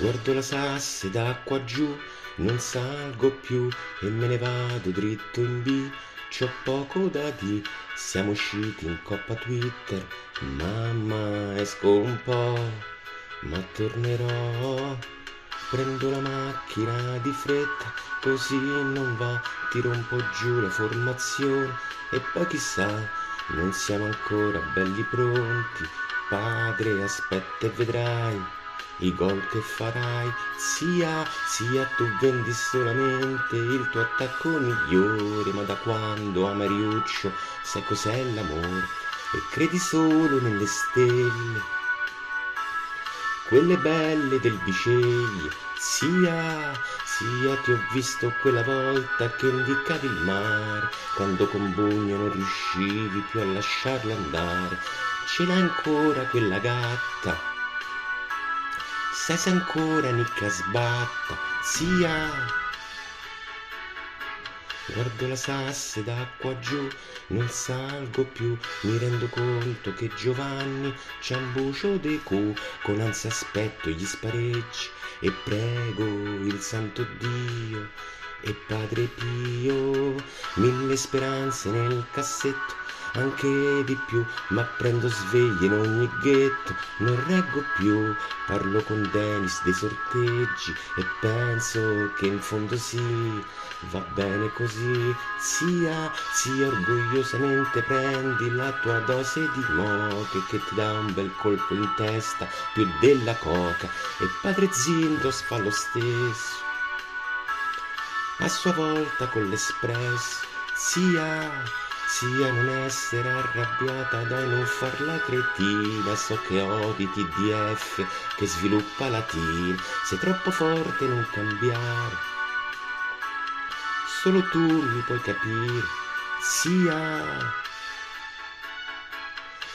Guardo la sasse da qua giù, non salgo più e me ne vado dritto in B. C'ho poco da di, siamo usciti in coppa Twitter, mamma esco un po', ma tornerò. Prendo la macchina di fretta, così non va, tiro un po' giù la formazione e poi chissà, non siamo ancora belli pronti. Padre, aspetta e vedrai i gol che farai, sia, sia tu vendi solamente il tuo attacco migliore, ma da quando a Mariuccio sai cos'è l'amore e credi solo nelle stelle. Quelle belle del Biceglie, sia, sia ti ho visto quella volta che indicavi il mare, quando con Bugno non riuscivi più a lasciarlo andare, ce l'hai ancora quella gatta, sai se ancora nicca sbatta, sia. Guardo la sasse d'acqua giù, non salgo più, mi rendo conto che Giovanni c'ha un bucio de cu, con ansia aspetto gli spareggi e prego il santo Dio e Padre Pio, mille speranze nel cassetto, anche di più, ma prendo sveglie in ogni ghetto, non reggo più, parlo con Dennis dei sorteggi e penso che in fondo sì, va bene così, sia, sia orgogliosamente prendi la tua dose di moche che ti dà un bel colpo in testa, più della coca, e padre Zindos fa lo stesso. A sua volta con l'espresso, sia, sia non essere arrabbiata dai non farla cretina, so che odi TDF che sviluppa latina, sei troppo forte non cambiare, solo tu mi puoi capire, sia.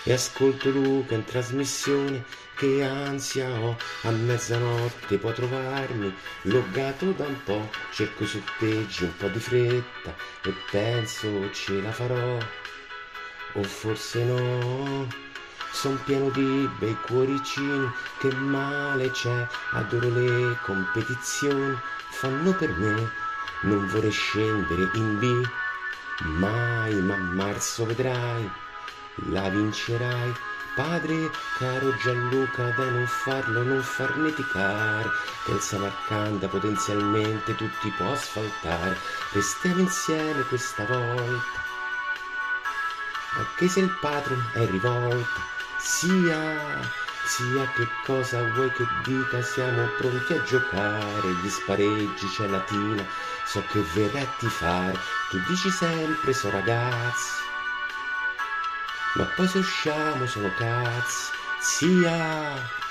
E ascolto Luca in trasmissione che ansia ho. A mezzanotte può trovarmi loggato da un po' cerco su peggi un po' di fretta e penso ce la farò. O forse no son pieno di bei cuoricini che male c'è. Adoro le competizioni fanno per me. Non vorrei scendere in B mai ma marzo vedrai la vincerai. Padre caro Gianluca, dai non farlo, non farneticare, che il Samarcanda potenzialmente tutti può asfaltare. Restiamo insieme questa volta, anche se il patron è rivolta, sia, sia che cosa vuoi che dica, siamo pronti a giocare, gli spareggi c'è latina, so che verrà a fare, tu dici sempre so ragazzi ma poi se usciamo sono cazzi, sia.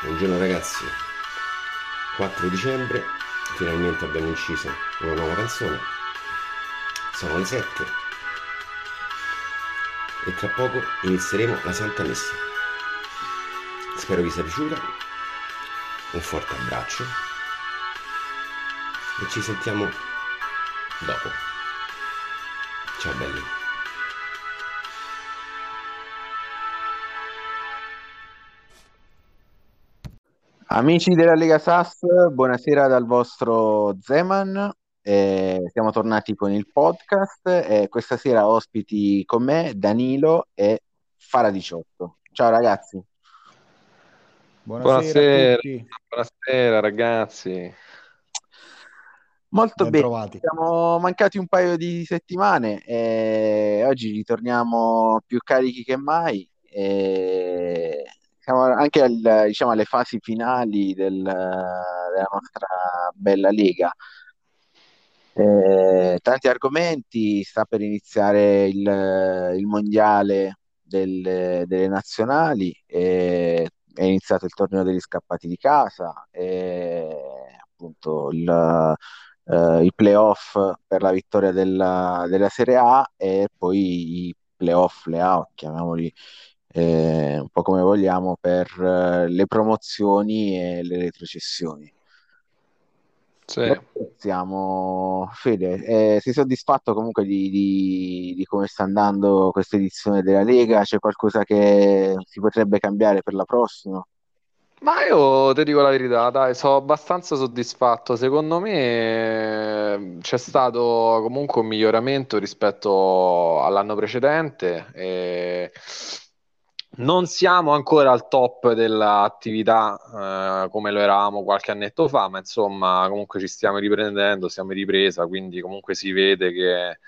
Buongiorno ragazzi, 4 dicembre, finalmente abbiamo inciso una nuova canzone, sono le 7 e tra poco inizieremo la Santa Messa. Spero vi sia piaciuta, un forte abbraccio e ci sentiamo dopo. Ciao belli. Amici della Lega SAS, buonasera dal vostro Zeman. Eh, siamo tornati con il podcast e questa sera ospiti con me Danilo e Fara 18. Ciao ragazzi. Buonasera, buonasera, buonasera ragazzi. Molto ben bene, trovati. siamo mancati un paio di settimane e oggi ritorniamo più carichi che mai. E siamo anche al, diciamo, alle fasi finali del, della nostra bella lega. Eh, tanti argomenti, sta per iniziare il, il mondiale del, delle nazionali, è iniziato il torneo degli scappati di casa, e, appunto il, eh, i playoff per la vittoria della, della, Serie A e poi i playoff, le A, chiamiamoli eh, un po' come vogliamo, per eh, le promozioni e le retrocessioni. Sì. Siamo Fede, eh, sei soddisfatto comunque di, di- di come sta andando questa edizione della Lega? C'è qualcosa che si potrebbe cambiare per la prossima? Ma io ti dico la verità, dai, sono abbastanza soddisfatto. Secondo me eh, c'è stato comunque un miglioramento rispetto all'anno precedente. E non siamo ancora al top dell'attività eh, come lo eravamo qualche annetto fa, ma insomma, comunque ci stiamo riprendendo, siamo in ripresa, quindi comunque si vede che eh,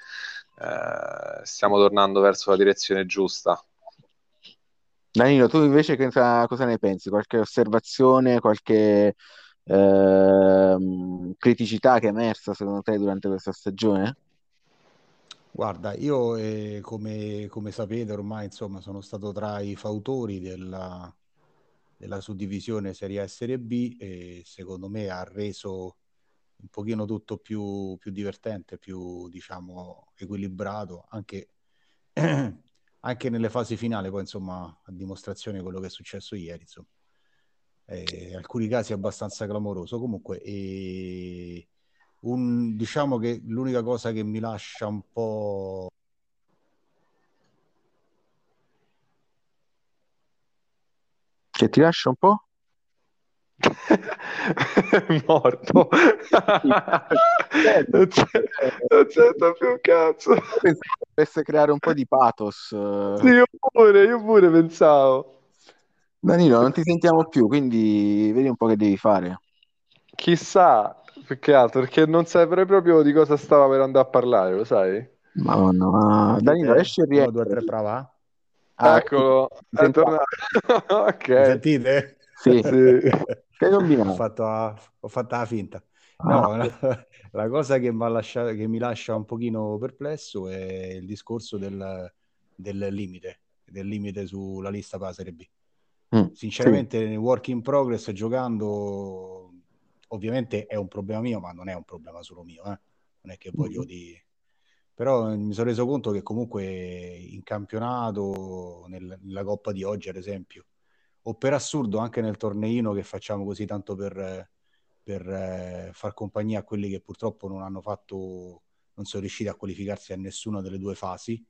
stiamo tornando verso la direzione giusta. Danilo, tu invece cosa, cosa ne pensi? Qualche osservazione, qualche ehm, criticità che è emersa secondo te durante questa stagione? Guarda, io eh, come, come sapete ormai insomma sono stato tra i fautori della, della suddivisione Serie A e Serie B e secondo me ha reso un pochino tutto più, più divertente, più diciamo equilibrato, anche, anche nelle fasi finali, poi insomma a dimostrazione di quello che è successo ieri, insomma. Eh, in alcuni casi abbastanza clamoroso. Comunque, eh, un, diciamo che l'unica cosa che mi lascia un po'... Che ti lascia un po'? È morto. non c'è, non c'entra più un cazzo. Potesse creare un po' di pathos. Sì, io pure, io pure pensavo. Danilo, non ti sentiamo più, quindi vedi un po' che devi fare. Chissà, più che altro, perché non saprei proprio di cosa stava per andare a parlare, lo sai? Madonna, ma Danilo, esci e 1, 2, 3, rientri. prova. Ah, Eccolo, è tornato. Mi Ok, sentite? Sì, sì. che Ho combinato? fatto, ho fatto la finta. Ah, No, la, la cosa che, m'ha lascia- che mi lascia un pochino perplesso è il discorso del, del limite, del limite sulla lista Serie B. mm, sì. Sinceramente, nel work in progress giocando, ovviamente è un problema mio, ma non è un problema solo mio, eh. Non è che voglio di... Però eh, mi sono reso conto che comunque in campionato, nel- nella Coppa di oggi, ad esempio, o per assurdo anche nel torneino che facciamo così tanto per, per eh, far compagnia a quelli che purtroppo non hanno fatto, non sono riusciti a qualificarsi a nessuna delle due fasi,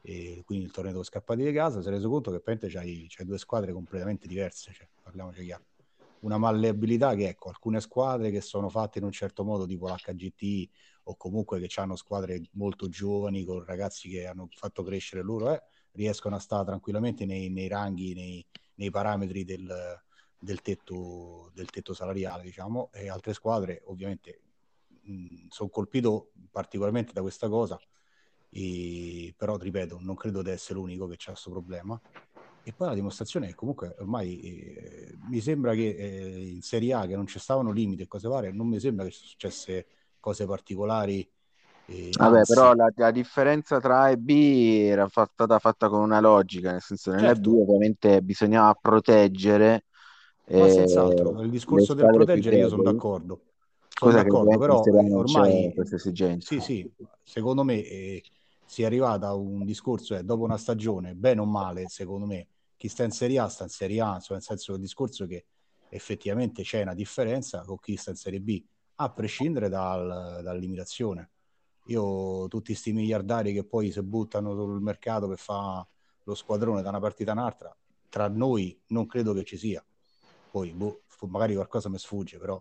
e quindi il torneo scappati di casa, si è reso conto che praticamente c'hai, c'hai due squadre completamente diverse, cioè, parliamoci chiaro. Una malleabilità che ecco, alcune squadre che sono fatte in un certo modo, tipo l'HGT, o comunque che hanno squadre molto giovani, con ragazzi che hanno fatto crescere loro, eh, riescono a stare tranquillamente nei, nei ranghi, nei, nei parametri del, del tetto, del tetto salariale, diciamo, e altre squadre ovviamente sono colpito particolarmente da questa cosa, e, però ripeto, non credo di essere l'unico che c'ha questo problema. E poi la dimostrazione è che comunque ormai eh, mi sembra che eh, in Serie A che non ci stavano limiti e cose varie, non mi sembra che successe cose particolari. eh, Vabbè, anzi, però la, la differenza tra A e B era fatta, stata fatta con una logica, nel senso nella B certo, ovviamente bisognava proteggere ma eh, senz'altro, il discorso del proteggere io sono d'accordo, sono d'accordo, però ormai questa esigenza. sì, sì, secondo me eh, si è arrivata a un discorso, eh, dopo una stagione, bene o male, secondo me, chi sta in Serie A sta in Serie A, insomma, nel senso del discorso che effettivamente c'è una differenza con chi sta in Serie B, a prescindere dal- dall'imitazione. Io tutti questi miliardari che poi si buttano sul mercato per fare lo squadrone da una partita a un'altra, tra noi non credo che ci sia. Poi boh, magari qualcosa mi sfugge, però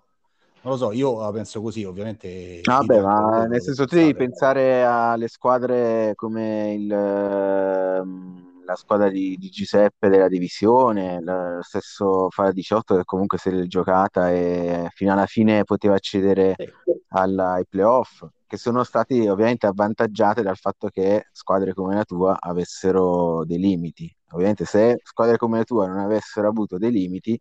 non lo so, io la penso così, ovviamente Vabbè, anche ma nel senso tu devi pensare alle squadre come il, ehm, la squadra di, di Giuseppe della divisione, lo stesso Fara 18 che comunque se l'è giocata e fino alla fine poteva accedere alla- ai playoff, che sono stati ovviamente avvantaggiate dal fatto che squadre come la tua avessero dei limiti. Ovviamente se squadre come la tua non avessero avuto dei limiti,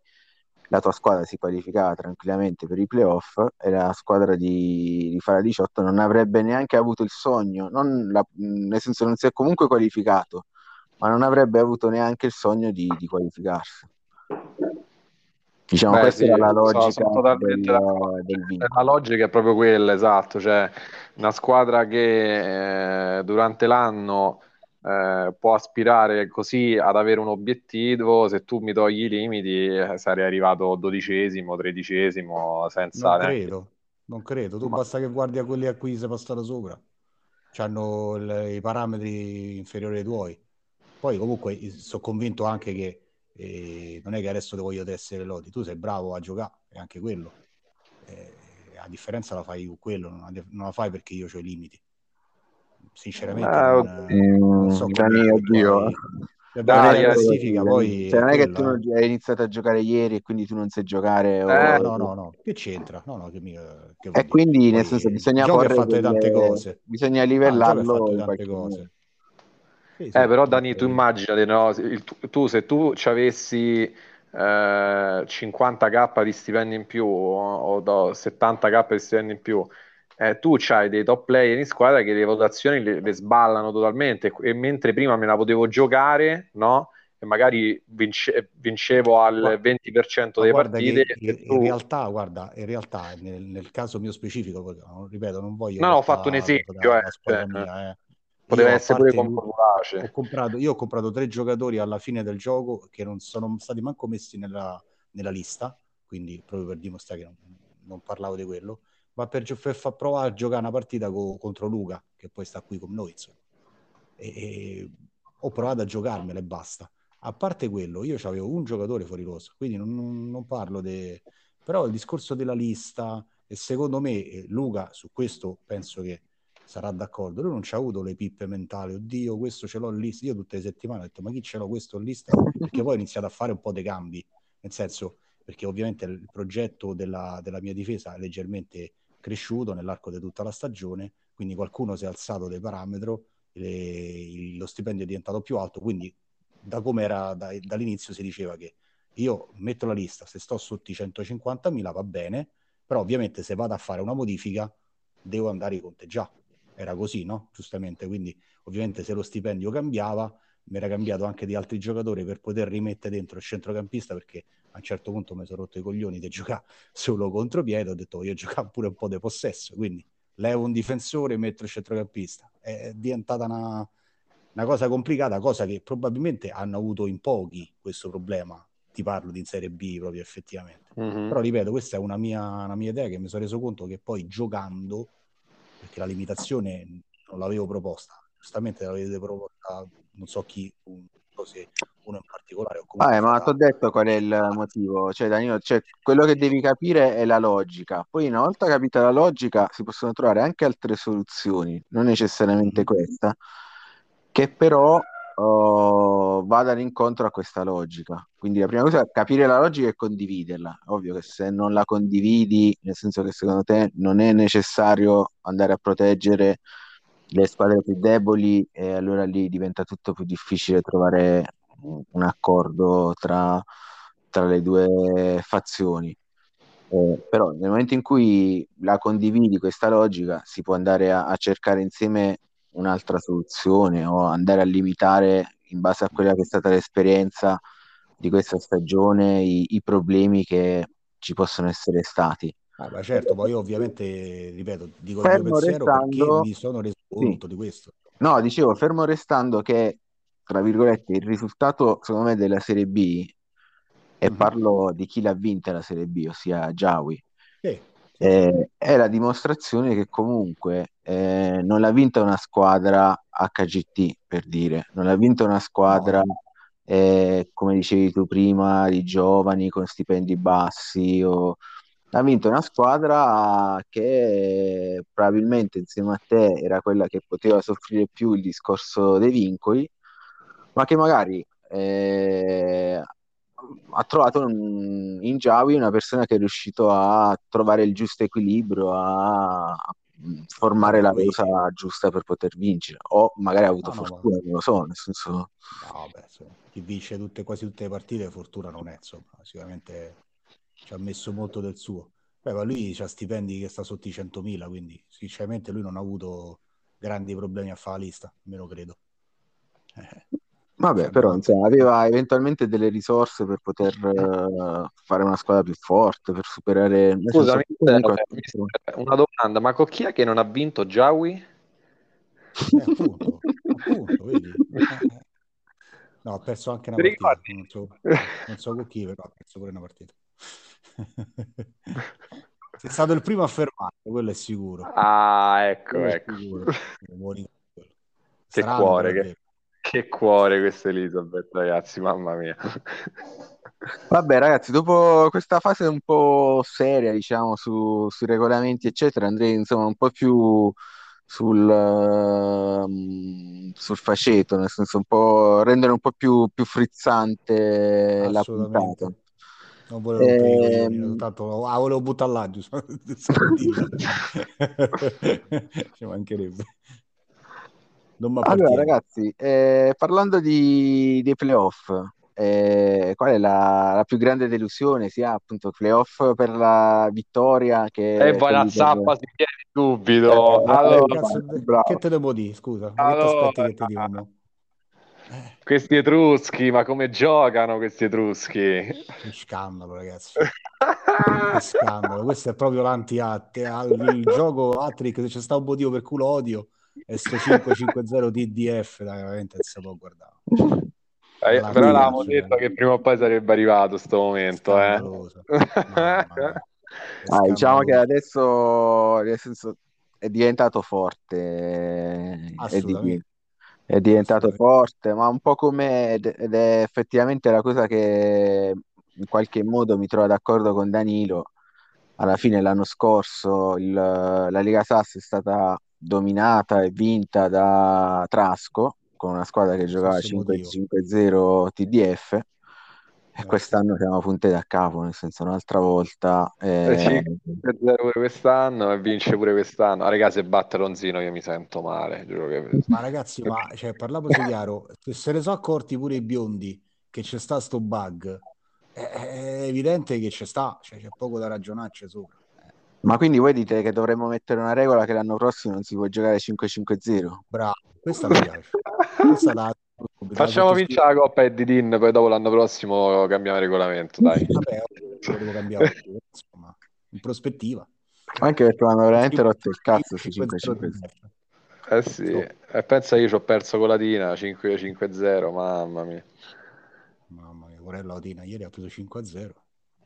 la tua squadra si qualificava tranquillamente per i playoff e la squadra di, di Fara 18 non avrebbe neanche avuto il sogno, non la- nel senso non si è comunque qualificato, ma non avrebbe avuto neanche il sogno di, di qualificarsi. Diciamo, Beh, questa sì, era la logica totalmente del, d'accordo. del. La logica è proprio quella, esatto. Cioè, una squadra che eh, durante l'anno eh, può aspirare così ad avere un obiettivo, se tu mi togli i limiti, eh, sarei arrivato dodicesimo, tredicesimo, senza non neanche... credo, non credo. Tu Ma- basta che guardi a quelli a cui sei passato sopra. Hanno i parametri inferiori ai tuoi. Poi comunque sono convinto anche che eh, non è che adesso ti voglio tessere le lodi. Tu sei bravo a giocare, è anche quello. Eh, la differenza la fai con quello, non la fai perché io ho i limiti. Sinceramente, Eh, non, non so Mm, come Dani, oddio. hai- se Dai, classifica, poi Cioè, non è che tu non- hai iniziato a giocare ieri e quindi tu non sai giocare o... Eh, No, no, no, no, che c'entra? No, no, che mica, che E dire? quindi, nel Poi senso, bisogna porre fatto di tante delle- cose. Bisogna Ah, livellarlo in tante qualche cose. modo. Sì, sì, Eh, però Dani, tu immaginate, no? Il- tu, se tu ci avessi eh, 50k di stipendi in più o, o do- 70k di stipendi in più, eh, tu c'hai dei top player in squadra che le votazioni le, le sballano totalmente e mentre prima me la potevo giocare, no? E magari vince- vincevo al Gua- 20% Ma delle guarda che partite in, e in tu... realtà, guarda, in realtà nel, nel caso mio specifico, ripeto, non voglio No, no, ho fatto un esempio, eh, cioè, mia, eh. poteva essere pure controplace. ho comprato, io ho comprato tre giocatori alla fine del gioco che non sono stati manco messi nella, nella lista, quindi proprio per dimostrare che non, non parlavo di quello, ma per, per provare a giocare una partita co- contro Luca, che poi sta qui con noi. E, e ho provato a giocarmela e basta. A parte quello, io avevo un giocatore fuori rosa, quindi non, non- parlo de... Però il discorso della lista, e secondo me Luca su questo penso che sarà d'accordo. Lui non ci ha avuto le pippe mentali, oddio, questo ce l'ho in lista. Io tutte le settimane ho detto, ma chi ce l'ho questo in lista? Perché poi ho iniziato a fare un po' dei cambi, nel senso, perché ovviamente il progetto della, della mia difesa è leggermente cresciuto nell'arco di tutta la stagione, quindi qualcuno si è alzato del parametro, le- lo stipendio è diventato più alto, quindi da come era da- dall'inizio si diceva che io metto la lista, se sto sotto i 150.000 va bene, però ovviamente se vado a fare una modifica devo andare a conteggiare. Era così, no? Giustamente, quindi ovviamente se lo stipendio cambiava, mi era cambiato anche di altri giocatori per poter rimettere dentro il centrocampista perché a un certo punto mi sono rotto i coglioni di giocare solo contro piede, ho detto voglio giocare pure un po' di possesso, quindi levo un difensore e metto il centrocampista. È diventata una, una cosa complicata, cosa che probabilmente hanno avuto in pochi questo problema. Ti parlo di in Serie B proprio effettivamente. Mhm. Però ripeto, questa è una mia, una mia idea che mi sono reso conto che poi giocando, perché la limitazione non l'avevo proposta, giustamente l'avete proposta, non so chi, non so se uno in particolare Vabbè, ma ti ho detto qual è il motivo. Cioè, Danilo, cioè, quello che devi capire è la logica. Poi, una volta capita la logica, si possono trovare anche altre soluzioni, non necessariamente Mhm. questa, che però oh, vadano incontro a questa logica. Quindi la prima cosa è capire la logica e condividerla. Ovvio che se non la condividi, nel senso che secondo te non è necessario andare a proteggere le squadre più deboli, e allora lì diventa tutto più difficile trovare un accordo tra, tra le due fazioni. Eh, però nel momento in cui la condividi questa logica, si può andare a, a cercare insieme un'altra soluzione o andare a limitare in base a quella che è stata l'esperienza di questa stagione i, i problemi che ci possono essere stati. Ah, ma certo, poi io ovviamente, ripeto, dico il mio pensiero perché restando, mi sono reso sì. conto di questo. No, dicevo, fermo restando che, tra virgolette, il risultato, secondo me, della Serie B, e Mhm. parlo di chi l'ha vinta la Serie B, ossia sì. eh, è la dimostrazione che comunque eh, non l'ha vinta una squadra HGT, per dire, non l'ha vinta una squadra, No, eh, come dicevi tu prima, di giovani con stipendi bassi, o... ha vinto una squadra che probabilmente insieme a te era quella che poteva soffrire più il discorso dei vincoli, ma che magari eh, ha trovato un- in Javi una persona che è riuscito a trovare il giusto equilibrio, a, a formare la rosa giusta per poter vincere, o magari ha avuto no, no, fortuna, non lo so, nel senso... no, beh, chi vince tutte, quasi tutte le partite, fortuna non è, insomma, sicuramente ci ha messo molto del suo. Beh, ma lui ha stipendi che sta sotto i 100.000, quindi sinceramente lui non ha avuto grandi problemi a fare la lista, almeno credo. Eh, Vabbè, però insomma, aveva eventualmente delle risorse per poter eh, fare una squadra più forte, per superare... Scusami, comunque... eh, mister, una domanda, ma con chi è che non ha vinto Jawi? Eh, appunto, appunto, vedi? Eh, eh. No, ha perso anche una Ti partita, non so, non so con chi, però ha perso pure una partita. Sei stato il primo a fermarlo, quello è sicuro. Ah, ecco, Quello ecco. Che cuore, che, che cuore questa Elizabeth, ragazzi, mamma mia. Vabbè, ragazzi, dopo questa fase un po' seria, diciamo, su- sui regolamenti, eccetera, andrei insomma un po' più sul, ehm, sul faceto, nel senso un po' rendere un po' più, più frizzante la puntata. Non volevo coglioni, Ehm, tanto ah, volevo buttare là, giusto? Ci mancherebbe. Allora, ragazzi, eh, parlando di, dei playoff, eh, qual è la, la più grande delusione? Sia appunto playoff per la vittoria che E poi la zappa si chiede subito. Eh, Allora, Che cazzo- bravo. che te devo dire, scusa? Ma che ti Allora. aspetti che ti? Eh, questi etruschi, ma come giocano questi etruschi? che scandalo, ragazzi. Che scandalo. Questo è proprio l'anti-atti. Al il gioco Attrick, se c'è sta un motivo per cui lo odio, è sto 5-5-0 TDF, dai, veramente non si può guardare. Eh, La però l'avevamo cioè. detto che prima o poi sarebbe arrivato sto momento, eh. Ah, diciamo che adesso nel senso, è diventato forte, di- Assolutamente. È diventato forte, ma un po' come ed ed è effettivamente la cosa che in qualche modo mi trovo d'accordo con Danilo. Alla fine l'anno scorso il- la Lega Sass è stata dominata e vinta da Trasco con una squadra che giocava Stesso motivo. 5-5-0 TDF. E Esatto. quest'anno siamo punti da capo, nel senso un'altra volta. Eh, 5-0 pure quest'anno e vince pure quest'anno. Ah, raga, se batte Ronzino io mi sento male. giuro che- Ma ragazzi, ma cioè, parliamoci chiaro, se ne sono accorti pure i biondi che c'è sta sto bug, è, è evidente che c'è sta, cioè, c'è poco da ragionarci sopra. Eh, Ma quindi voi dite che dovremmo mettere una regola che l'anno prossimo non si può giocare 5-5-0? bravo, questa mi piace. Questa la Facciamo vincere la Coppa Eddie Dean, poi dopo l'anno prossimo cambiamo regolamento, dai. Vabbè, lo devo cambiare, insomma, in prospettiva. Anche perché mi hanno veramente rotto il cazzo su 5-0 5-5-0. Eh sì, e pensa io ci ho perso con la Tina 5-5-0, mamma mia. Mamma mia, Corella Otina ieri ha preso 5-0.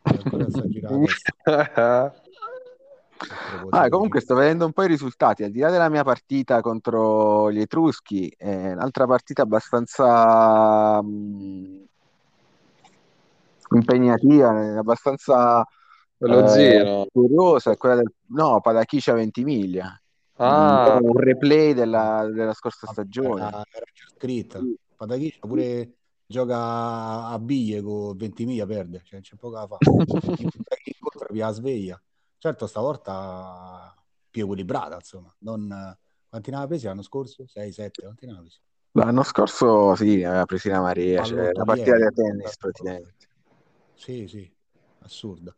E ancora sta girando la testa. A proposito Ah, comunque sto vedendo un po' i risultati, al di là della mia partita contro gli Etruschi, è un'altra partita abbastanza mh, impegnativa, eh, abbastanza Lo eh, curiosa, è quella del no, Padachicia Ventimiglia, Ah, un replay della, della scorsa stagione. Era, era già scritta. Patachiscia pure gioca a, biglie con 20 miglia perde, cioè c'è poco da fare. Incontra via sveglia. Certo, stavolta più equilibrata, insomma. Non, quanti ne aveva presi l'anno scorso? 6, 7, quanti ne aveva presi? L'anno scorso sì, aveva preso la Maria, cioè la partita di tennis praticamente. Sì, sì, assurda.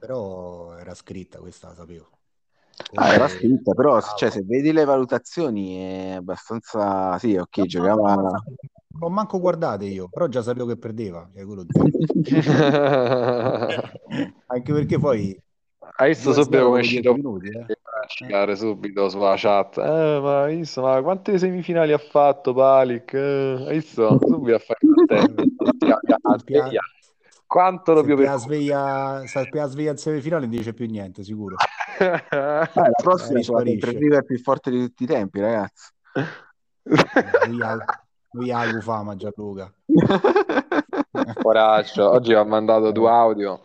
Però era scritta questa, la sapevo. Ah, era scritta, però cioè, se vedi le valutazioni è abbastanza... Sì, ok, No, giocava... no, no, Non ho manco guardate io, però già sapevo che perdeva. Cioè. Anche perché poi Hai visto 2-0 subito come è 10 minuti, eh. a citare subito sulla chat. Eh, ma hai visto, ma quante semifinali ha fatto Palic? Eh, hai visto? Subito a fare il sveglia. Quanto lo più per sveglia, la sveglia in semifinale non dice più niente, sicuro. Ah, la prossima Eh, sarà il più forte di tutti i tempi, ragazzi. Lui ha, lui ha fama Gianluca. Coraggio, oggi ha mandato due audio.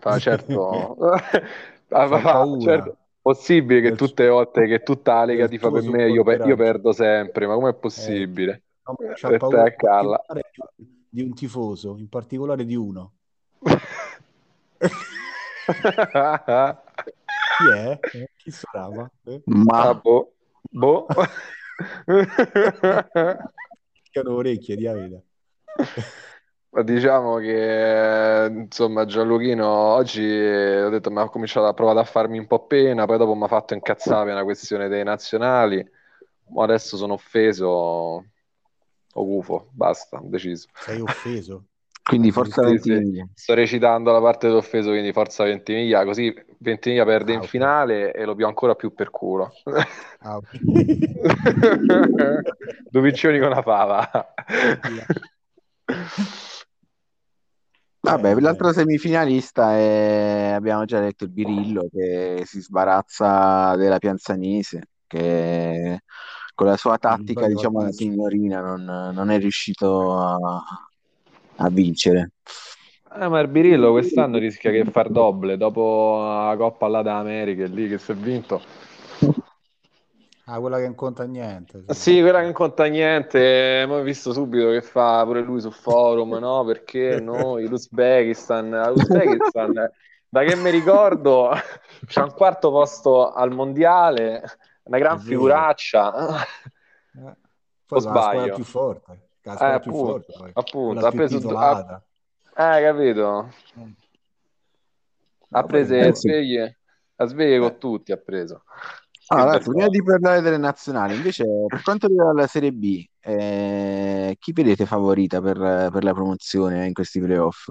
Fa certo, Ah, Fa fa- paura. certo, possibile che tutte le volte che tutta la Lega tifa tuo per me, io, per- io perdo sempre. Ma com'è possibile? No, ma E c'ha paura particolare di, un tifoso, in particolare di uno. Chi è? Eh, Chi sarà? Ma? Eh? Ma Ah, boh. Boh. Che hanno orecchie di aveda. Diciamo che insomma Gianluchino oggi eh, ho detto mi ha cominciato a provare a farmi un po' pena, poi dopo mi ha fatto incazzare per una questione dei nazionali, ma adesso sono offeso, ho gufo, basta, ho deciso. Sei offeso? quindi forza. Ventimiglia. Sto recitando la parte dell'offeso, quindi forza Ventimiglia, così Ventimiglia perde Ah, in ok. finale e lo più ancora più per culo. Ah, ok. Due piccioni con una fava. Vabbè, Bene, l'altro semifinalista è, abbiamo già detto, il Birillo che si sbarazza della Pianzanese, che con la sua tattica, diciamo, da signorina non, non è riuscito a, a vincere. Eh, ma il Birillo quest'anno rischia che far doble dopo la Coppa là da America, lì che si è vinto. Ah, quella che non conta niente. sì. Sì, quella che non conta niente, ma ho visto subito che fa pure lui su forum, no? Perché noi, l'Uzbekistan, l'Uzbekistan, da che mi ricordo, c'è un quarto posto al mondiale, una gran figuraccia. Eh, O Poi la sbaglio? più forte. La Eh, più appunto, forte appunto, ha preso, ha, titolata. eh, capito? Eh. Ha preso le Penso- sveglie, a sveglie Eh. con tutti, ha preso. Ah, ragazzi, prima di parlare delle nazionali, invece, per quanto riguarda la Serie B, eh, chi vedete favorita per, per la promozione in questi playoff?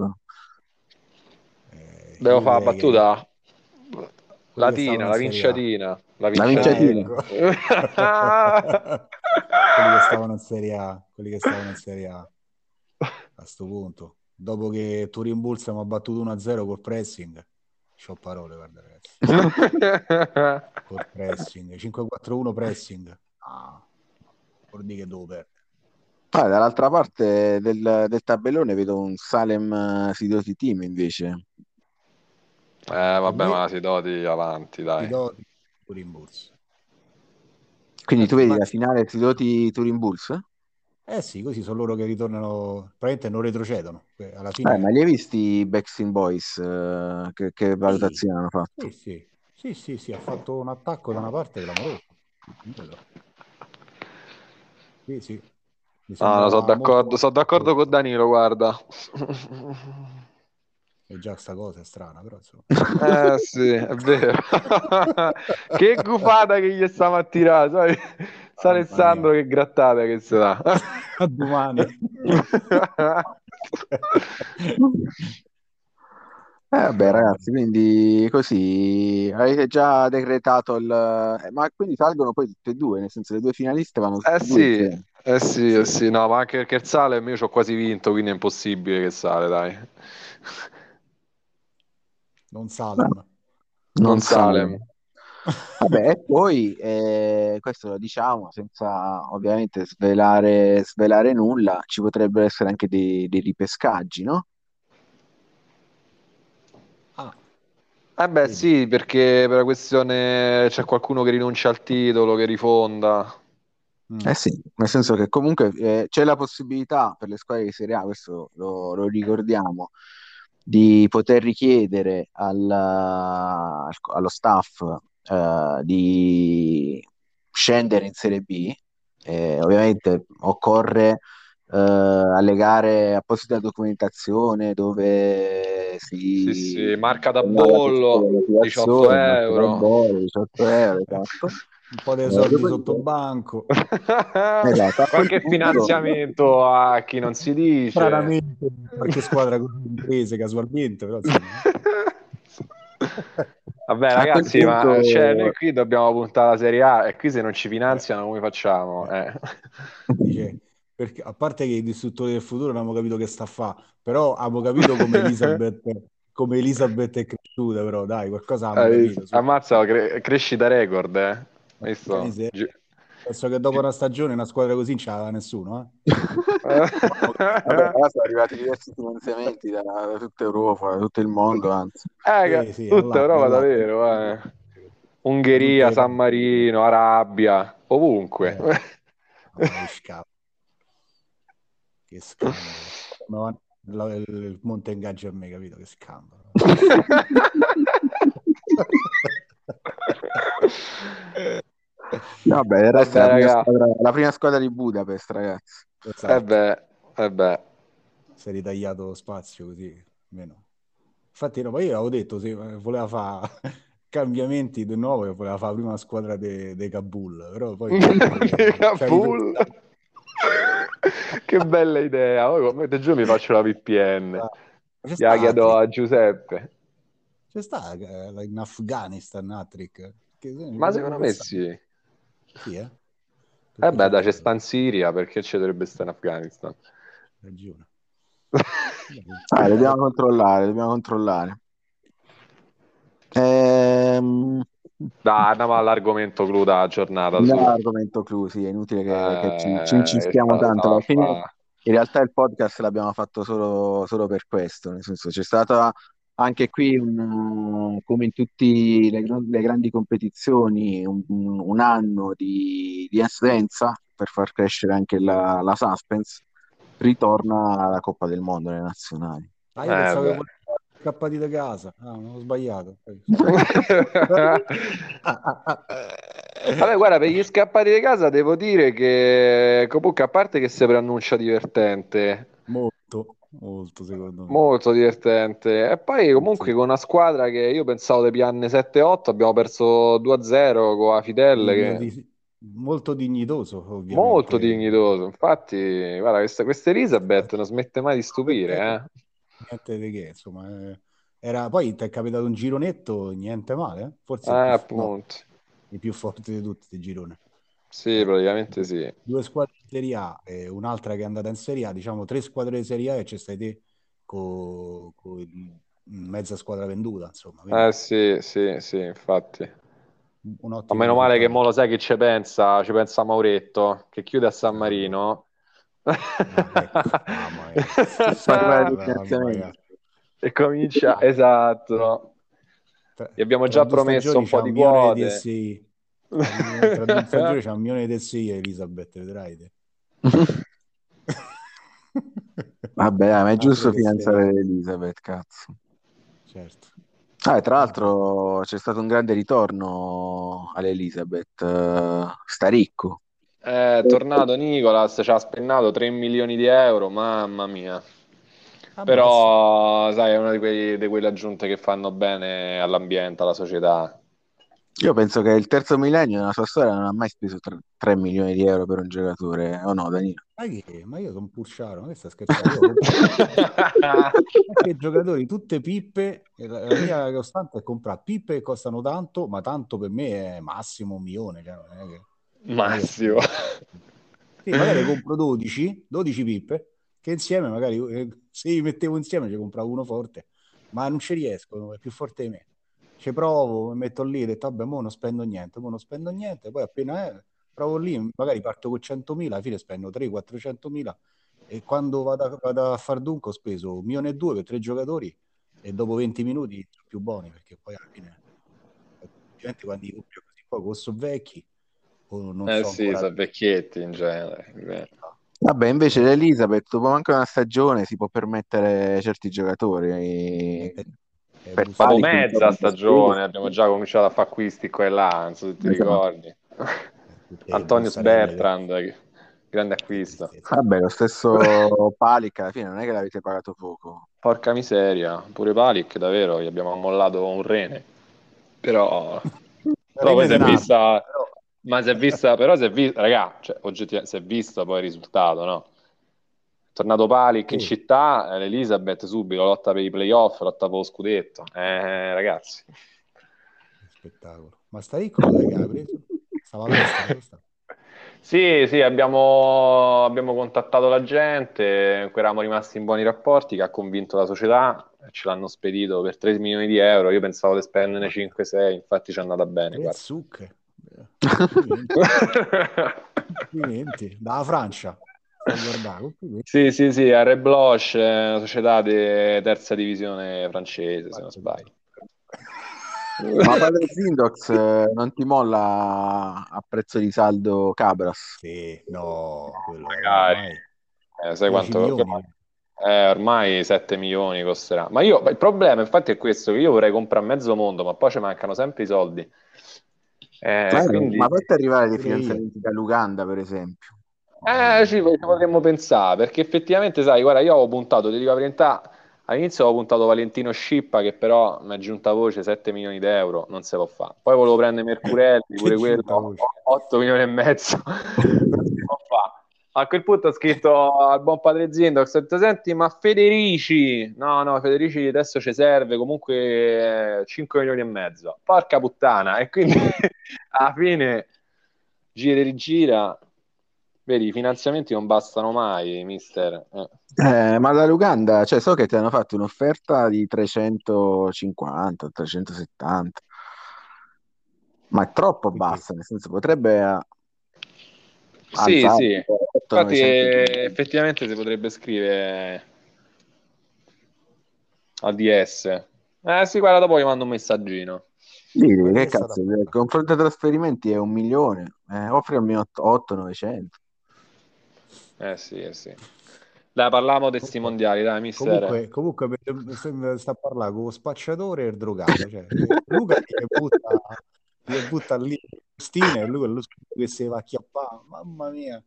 Eh, Devo fare la battuta? Latina, la vinciatina. La La vinciatina. Ecco. quelli che stavano in Serie A, quelli che stavano in Serie A a sto punto. Dopo che Turin Bulls mi ha battuto 1-0 col pressing, c'ho parole, guarda ragazzi. Col pressing, 5-4-1 pressing. Ah, vuol dire che devo perdere. Ah, dall'altra parte del, del tabellone vedo un Salem eh, Sidoti Team invece. Eh, vabbè, me- ma si doti avanti, Ti dai. do Turin Bulls. Quindi tu vedi la finale Sidoti Turin Bulls? Eh sì, così sono loro che ritornano, praticamente non retrocedono. Alla fine... Eh, ma li hai visti i Backstreet Boys? eh, che, che valutazione hanno fatto? Sì, sì, sì, sì, sì, ha fatto un attacco da una parte clamoroso. Sì, sì. Ah, no, sono sembrava d'accordo, molto- sono d'accordo con Danilo, guarda. E già sta cosa è strana, però insomma. Eh sì, è vero. Che gufata che gli stiamo a tirare, sai? Sa Mamma Alessandro che grattata che si dà. A domani. Eh, vabbè, ragazzi, quindi così avete già decretato il. eh, ma quindi salgono poi tutte e due, nel senso le due finaliste vanno Eh due sì, eh sì, eh Sì. sì, no, ma anche perché il Salem io ci ho quasi vinto, quindi è impossibile che sale, dai. Non Salem. Non Salem. Vabbè, e poi eh, questo lo diciamo senza ovviamente svelare, svelare nulla, ci potrebbero essere anche dei, dei ripescaggi, no? Ah, Eh beh sì, perché per la questione c'è qualcuno che rinuncia al titolo, che rifonda. mm. Eh sì, nel senso che comunque eh, c'è la possibilità per le squadre di Serie A, questo lo, lo ricordiamo, di poter richiedere al- al- allo staff eh, di scendere in Serie B. Eh, ovviamente occorre eh, allegare apposita documentazione dove si Sì, sì, marca da bollo, tutte le 18 motivazioni, marca da euro. bollo, 18 euro, esatto. Un po' dei Eh, soldi dopo- sotto banco. Esatto, Qualche punto- finanziamento a chi non si dice. Stranamente, qualche squadra così imprese casualmente, però Vabbè, ragazzi, ma punto- cioè, noi qui dobbiamo puntare alla Serie A e qui se non ci finanziano come facciamo? Eh. dice, perché, a parte che i distruttori del futuro non abbiamo capito che sta a fa, però abbiamo capito come Elizabeth, come Elizabeth è cresciuta, però dai, qualcosa Hai capito. Ammazza, cre- crescita record, eh. Visto? Penso che dopo una stagione una squadra così non ce l'aveva nessuno, eh? Vabbè, sono arrivati diversi finanziamenti da, da tutta Europa, da tutto il mondo, anzi. Eh, Sì, sì, tutta là, Europa là. davvero, eh. Ungheria, Tutte- San Marino, Arabia, ovunque. Eh. Che scandalo. Che scandalo. No, la- il, il monte ingaggi a me, capito? Che scandalo. Vabbè, il resto Vabbè, è la prima, squadra, la prima squadra di Budapest, ragazzi. Esatto. Eh beh, eh beh. si è ritagliato spazio così almeno. Infatti, no, ma io avevo detto se eh, voleva fare cambiamenti di nuovo, che voleva fare prima la squadra di Kabul, però poi Kabul. Che bella idea. Oh, come te giuro mi faccio la VPN. La sta chiedo a Giuseppe. C'è sta eh, in Afghanistan Attrick. Che- Ma secondo me sì. Sì, eh? Eh beh, da c'è sta in Siria, perché ci dovrebbe stare in Afghanistan? Ragione. Ah, dobbiamo controllare, dobbiamo controllare. Ehm... Dai, andiamo all'argomento clou da giornata. No, argomento clou, sì, è inutile che, che ci, Eh, tanto. Alla fine, fa- in realtà il podcast l'abbiamo fatto solo, solo per questo, nel senso c'è stata anche qui, un- come in tutte le, le grandi competizioni, un, un anno di, di assenza per far crescere anche la, la suspense. Ritorna la Coppa del Mondo nelle nazionali. Ah, io Eh, pensavo beh. che volevi scappati da casa. Ah, non ho sbagliato. Vabbè, guarda, per gli scappati di casa devo dire che comunque a parte che si preannuncia divertente, molto, molto secondo me. molto divertente, e poi comunque con una squadra che io pensavo di pianne 7-8, abbiamo perso 2-0 con la Fidel, che Di- molto dignitoso, ovviamente. molto dignitoso. Infatti, guarda, questa, questa Elizabeth non smette mai di stupire, eh. Niente di che, insomma. eh, Era, poi ti è capitato un gironetto, niente male, eh? Forse Eh, il più, no, il più forte di tutti il girone. Sì, praticamente sì. Due squadre in Serie A e un'altra che è andata in Serie A, diciamo tre squadre di Serie A e c'è stai te con mezza squadra venduta, insomma. quindi Eh sì, sì, sì, infatti. un Ma ottimo meno male che mo lo sai che ci pensa, ci pensa Mauretto, che chiude a San Marino. Ah, ecco, di. E comincia, esatto. Tra- Gli abbiamo già promesso un po' di di quote. SI. Tra due c'ha un milione di SI Elisabeth, vedrai te. Vabbè, ma è giusto Altro che finanziare Serie Elizabeth, cazzo. Certo. Ah, e tra l'altro c'è stato un grande ritorno all'Elizabeth, eh, sta ricco. È tornato Nicolas, ci ha spennato 3 milioni di euro, mamma mia. Però, sai, è una di, quei- di quelle aggiunte che fanno bene all'ambiente, alla società. Io penso che il terzo millennio nella sua storia non ha mai speso 3 milioni di euro per un giocatore, o no, Danilo? Che- ma io sono Pulciaro, ma che sta scherzando? Anche giocatori, tutte pippe. La, la mia costante è comprare pippe che costano tanto, ma tanto per me è massimo un milione. Cioè non è che... Massimo. Sì, magari compro 12, 12 pippe, che insieme magari eh, se li mettevo insieme ci compravo uno forte, ma non ci riesco, è più forte di me. Ci provo, mi metto lì e ho detto, vabbè, mo non spendo niente, mo non spendo niente, poi appena è, provo lì, magari parto con 100.000, alla fine spendo 300-400.000 e quando vado a, vado a far dunque ho speso un milione e due per tre giocatori e dopo 20 minuti sono più buoni perché poi alla fine ovviamente quando i compri così poco o sono vecchi o non Eh so sì, ancora sono vecchietti in genere. Vabbè, invece l'Elizabeth, dopo manco una stagione, si può permettere certi giocatori. Niente, è Per Busquets. Dopo Pali, mezza stagione abbiamo già cominciato a fare acquisti qua e là, non so se ti Esatto. ricordi. tutte Antonio bussarelle, Bertrand, che- grande acquisto. Vabbè, lo stesso Palic alla fine non è che l'avete pagato poco. Porca miseria, pure Palic davvero, gli abbiamo ammollato un rene. Però, però poi si è vista, però- ma si è vista, però si è vista, raga, cioè, oggettivamente si è visto poi il risultato, no? Tornato Palic in Sì. città, eh, l'Elizabeth subito lotta per i playoff, lotta per lo scudetto. Eh, ragazzi. spettacolo. Ma sta ricco dai che ha preso? Stava all'estero? Sì, sì, abbiamo, abbiamo contattato la gente, eravamo rimasti in buoni rapporti, che ha convinto la società, ce l'hanno spedito per 3 milioni di euro, io pensavo di spenderne 5-6, infatti ci è andata bene, guarda. zucche. Complimenti. Dalla Francia. Complimenti. Sì, sì, sì, a Rebloche, eh, una società di terza divisione francese, se non sbaglio. Ma padre Zindox eh, non ti molla a prezzo di saldo Cabras? Sì, no, quello Magari. Eh, sai 10 quanto... milioni. Eh, ormai 7 milioni costerà. Ma io, il problema infatti è questo, che io vorrei comprare mezzo mondo, ma poi ci mancano sempre i soldi. Eh, quindi... Ma fatti arrivare dei io. finanziamenti dall'Uganda, per esempio. Eh, ci ci potremmo pensare, perché effettivamente, sai, guarda, io avevo puntato, ti dico la verità, all'inizio avevo puntato Valentino Scippa, che però mi è giunta voce 7 milioni di euro, non se può fare. Poi volevo prendere Mercurelli, pure quello, voce. 8 milioni e mezzo, non si può fare. A quel punto ho scritto al buon padre ho detto, senti, ma Federici, no, no, Federici adesso ci serve comunque eh, 5 milioni e mezzo, porca puttana, e quindi alla fine gira e rigira, Vedi, i finanziamenti non bastano mai, mister. Eh. Eh, ma dall'Uganda, cioè, so che ti hanno fatto un'offerta di 350, 370, ma è troppo bassa, nel senso potrebbe eh, Sì, alzare sì. 800, Infatti, 900 eh, effettivamente si potrebbe scrivere a DS. Eh sì, guarda, dopo gli mando un messaggino. Sì, che cazzo, il confronto dei trasferimenti è un milione, eh, offri almeno 8-900. Eh sì, eh sì. Dai, parliamo di questi mondiali, dai, mister. Comunque, comunque sta a parlare con lo spacciatore e il drogato. Cioè, Luca gli butta, gli butta lì le bustine e lui è lo schifo che si va a chiappare. Mamma mia.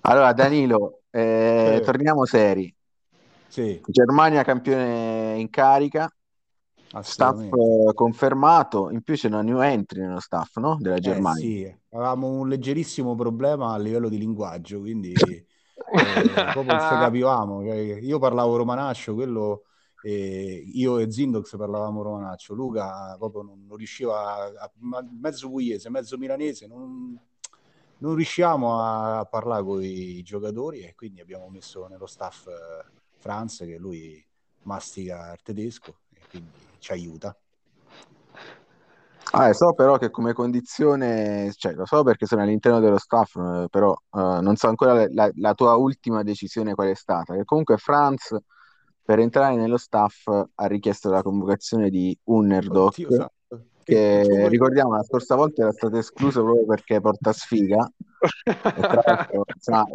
Allora, Danilo, eh, Eh. torniamo seri. Sì, Germania campione in carica, staff eh, confermato, in più c'è una new entry nello staff, no? Della Eh Germania. sì, avevamo un leggerissimo problema a livello di linguaggio, quindi eh, proprio non ci capivamo. Cioè, io parlavo romanaccio, quello, eh, io e Zindox parlavamo romanaccio, Luca proprio non, non riusciva, a, a- mezzo pugliese, mezzo milanese, non, non riusciamo a, a parlare con i giocatori e quindi abbiamo messo nello staff eh, Franz che lui mastica il tedesco e quindi ci aiuta. Ah, so però che come condizione, cioè lo so perché sono all'interno dello staff, eh, però eh, non so ancora la, la- tua ultima decisione qual è stata. Che comunque Franz per entrare nello staff ha richiesto la convocazione di Underdog, Oddio che, che ricordiamo la scorsa volta era stato escluso proprio perché porta sfiga. Tra l'altro,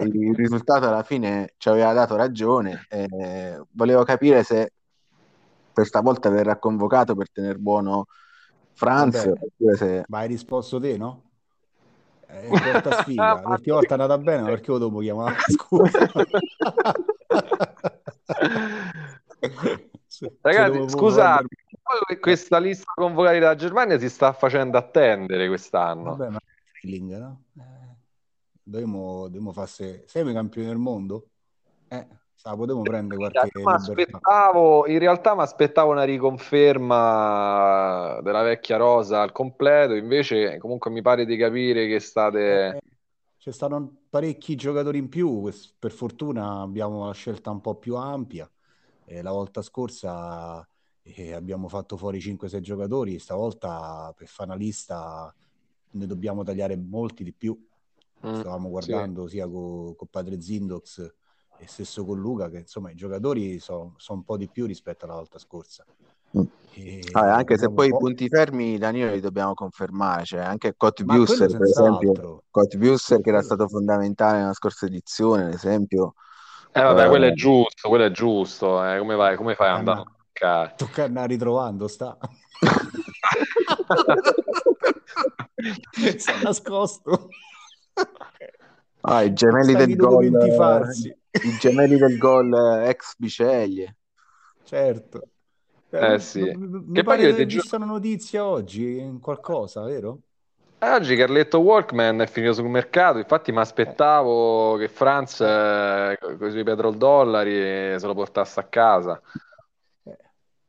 il il risultato alla fine ci aveva dato ragione. eh, volevo capire se questa volta verrà convocato per tenere buono Franz, se... Ma hai risposto te, no? Eh, porta sfiga. L'ultima volta è andata bene, ma perché lo dopo chiamare? Scusa. Ragazzi, scusate, questa lista convocati dalla Germania si sta facendo attendere quest'anno. Vabbè, ma è thrilling, no? Eh, dovremmo, dovremmo fare se... Siamo i campioni del mondo? Eh, la potremmo prendere qualche aspettavo, in realtà mi aspettavo una riconferma della vecchia rosa al completo, invece comunque mi pare di capire che state... Eh, ci stanno parecchi giocatori in più, per fortuna abbiamo una scelta un po' più ampia. Eh, la volta scorsa eh, abbiamo fatto fuori 5-6 giocatori, stavolta per fare una lista ne dobbiamo tagliare molti di più. Mm, Stavamo sì. guardando sia con Padre Zindox e stesso con Luca, che insomma i giocatori sono un po' di più rispetto alla volta scorsa. Mm. E Vabbè, anche se poi i punti fermi, Danilo, li dobbiamo confermare. Cioè, anche Ma quello Cottbusser, per esempio, senz'altro. Cottbusser che era stato fondamentale nella scorsa edizione, ad esempio. Eh vabbè, Eh, quello è giusto, quello è giusto. eh, Come vai, come fai ad Eh, andare a toccare? Tocca andare ritrovando, sta. Si è nascosto. Ah, i gemelli Sai del gol, ventifarsi. I gemelli del gol eh, ex Biceglie. Certo. Eh, sì. Mi, mi Che poi pare aver giuro- visto una notizia oggi, in qualcosa, vero? Eh, oggi Carletto Walkman è finito sul mercato, infatti mi aspettavo che Franz eh, con i suoi petrodollari se lo portasse a casa. Eh,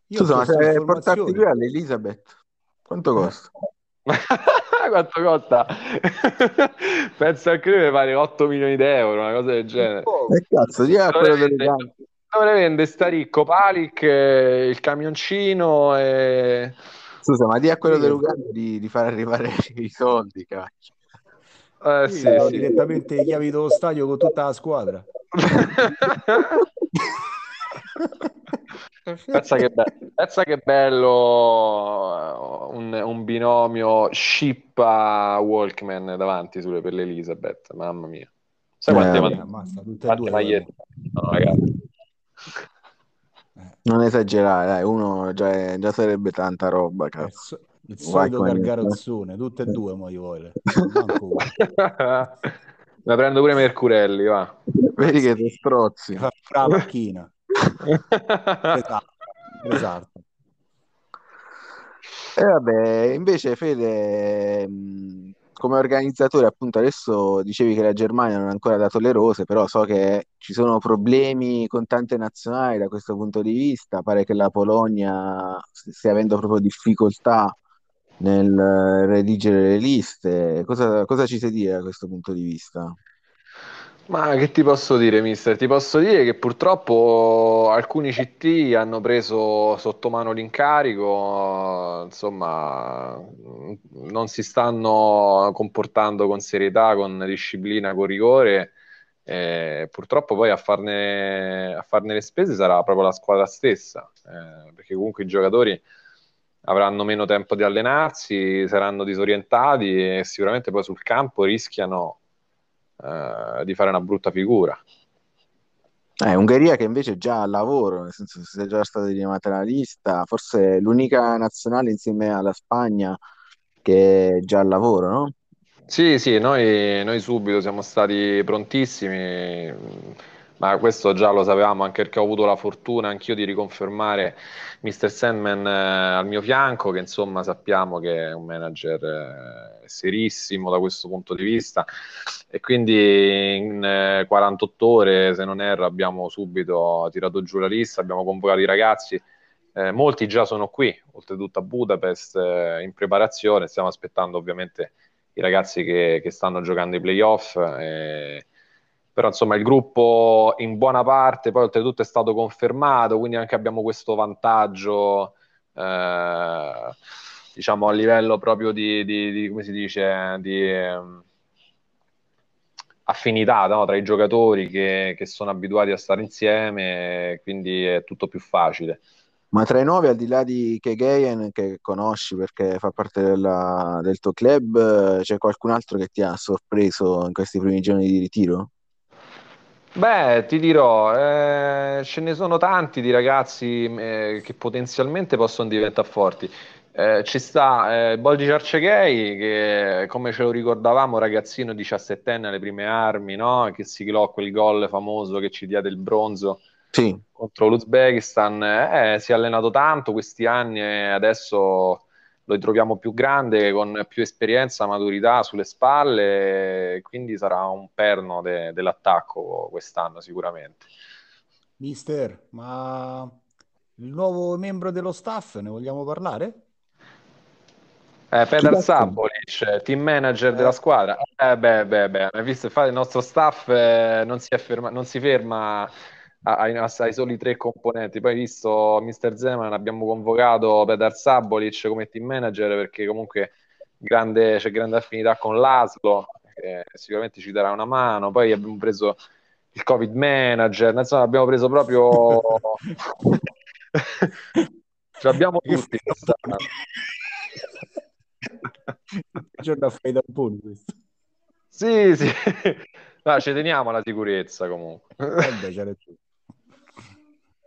Io Scusa, ma se portarti qui all'Elizabeth, quanto costa? Quanto costa? Penso anche lui mi pare 8 milioni di euro, una cosa del genere. Oh, E cazzo, di a Dove quello le delle vende, gambe. dove le vende sta ricco Palic, eh, il camioncino e... Scusa, ma di a quello Sì, dell'Uganda di, di far arrivare i soldi, cacchio. Eh, Sì, sì, sì. direttamente le chiavi dello stadio con tutta la squadra. Pensa che, be- pensa che bello eh, un, un binomio Scippa Walkman davanti sulle per l'Elizabeth, mamma mia. Sai quante, Eh, ma- Eh, ammazza, tutte quante due. magliette? No, ragazzi. Eh, Non esagerare, dai, uno già, è- già sarebbe tanta roba, cazzo. il solito gargarozzone, tutte e due mo gli vuole. Me prendo pure Mercurelli, va. Vedi che ti strozzi. Fa fra la macchina. Esatto. esatto. E vabbè, invece Fede, mh, come organizzatore, appunto, adesso dicevi che la Germania non ha ancora dato le rose, però so che ci sono problemi con tante nazionali da questo punto di vista. Pare che la Polonia stia avendo proprio difficoltà nel redigere le liste. Cosa, cosa ci sai dire da questo punto di vista? Ma che ti posso dire, mister? Ti posso dire che purtroppo alcuni CT hanno preso sotto mano l'incarico, insomma, non si stanno comportando con serietà, con disciplina, con rigore. E purtroppo poi a farne, a farne le spese sarà proprio la squadra stessa, eh, perché comunque i giocatori avranno meno tempo di allenarsi, saranno disorientati e sicuramente poi sul campo rischiano eh, di fare una brutta figura. Eh, Ungheria che invece è già al lavoro, nel senso che se è già stata richiamata nella lista, forse l'unica nazionale insieme alla Spagna che è già al lavoro, no? Sì, sì, noi, noi subito siamo stati prontissimi, ma questo già lo sapevamo anche perché ho avuto la fortuna anch'io di riconfermare Mr. Sandman eh, al mio fianco, che insomma sappiamo che è un manager eh, serissimo da questo punto di vista e quindi in eh, 48 ore, se non erro, abbiamo subito tirato giù la lista, abbiamo convocato i ragazzi. Eh, molti già sono qui, oltretutto a Budapest, eh, in preparazione. Stiamo aspettando ovviamente i ragazzi che, che stanno giocando i playoff. Eh, però insomma il gruppo in buona parte poi oltretutto è stato confermato, quindi anche abbiamo questo vantaggio eh, diciamo a livello proprio di, di, di come si dice, di eh, affinità no? tra i giocatori che, che, sono abituati a stare insieme, quindi è tutto più facile. Ma tra i nuovi, al di là di Kegeyen, che conosci perché fa parte della, del tuo club, c'è qualcun altro che ti ha sorpreso in questi primi giorni di ritiro? Beh, ti dirò, eh, ce ne sono tanti di ragazzi eh, che potenzialmente possono diventare forti. Eh, ci sta eh, Boldi Ciarceghei che come ce lo ricordavamo ragazzino 17enne alle prime armi no? che siglò quel gol famoso che ci diede il bronzo sì. contro l'Uzbekistan eh, si è allenato tanto questi anni e adesso lo ritroviamo più grande, con più esperienza, maturità sulle spalle, quindi sarà un perno de- dell'attacco quest'anno sicuramente. Mister, ma il nuovo membro dello staff, ne vogliamo parlare? Eh, Pedro Sabolic, team manager eh. della squadra. Eh, beh, beh, beh, visto che il nostro staff eh, non, si ferma, non si ferma ai, ai, soli tre componenti. Poi, visto Mr. Zeman, abbiamo convocato Pedar Sabolic come team manager perché comunque grande, c'è grande affinità con l'Aslo, che sicuramente ci darà una mano. Poi abbiamo preso il Covid manager, insomma, abbiamo preso proprio. Ce l'abbiamo tutti. giorno fai da un Sì, sì. No, ci teniamo alla sicurezza comunque. Beh,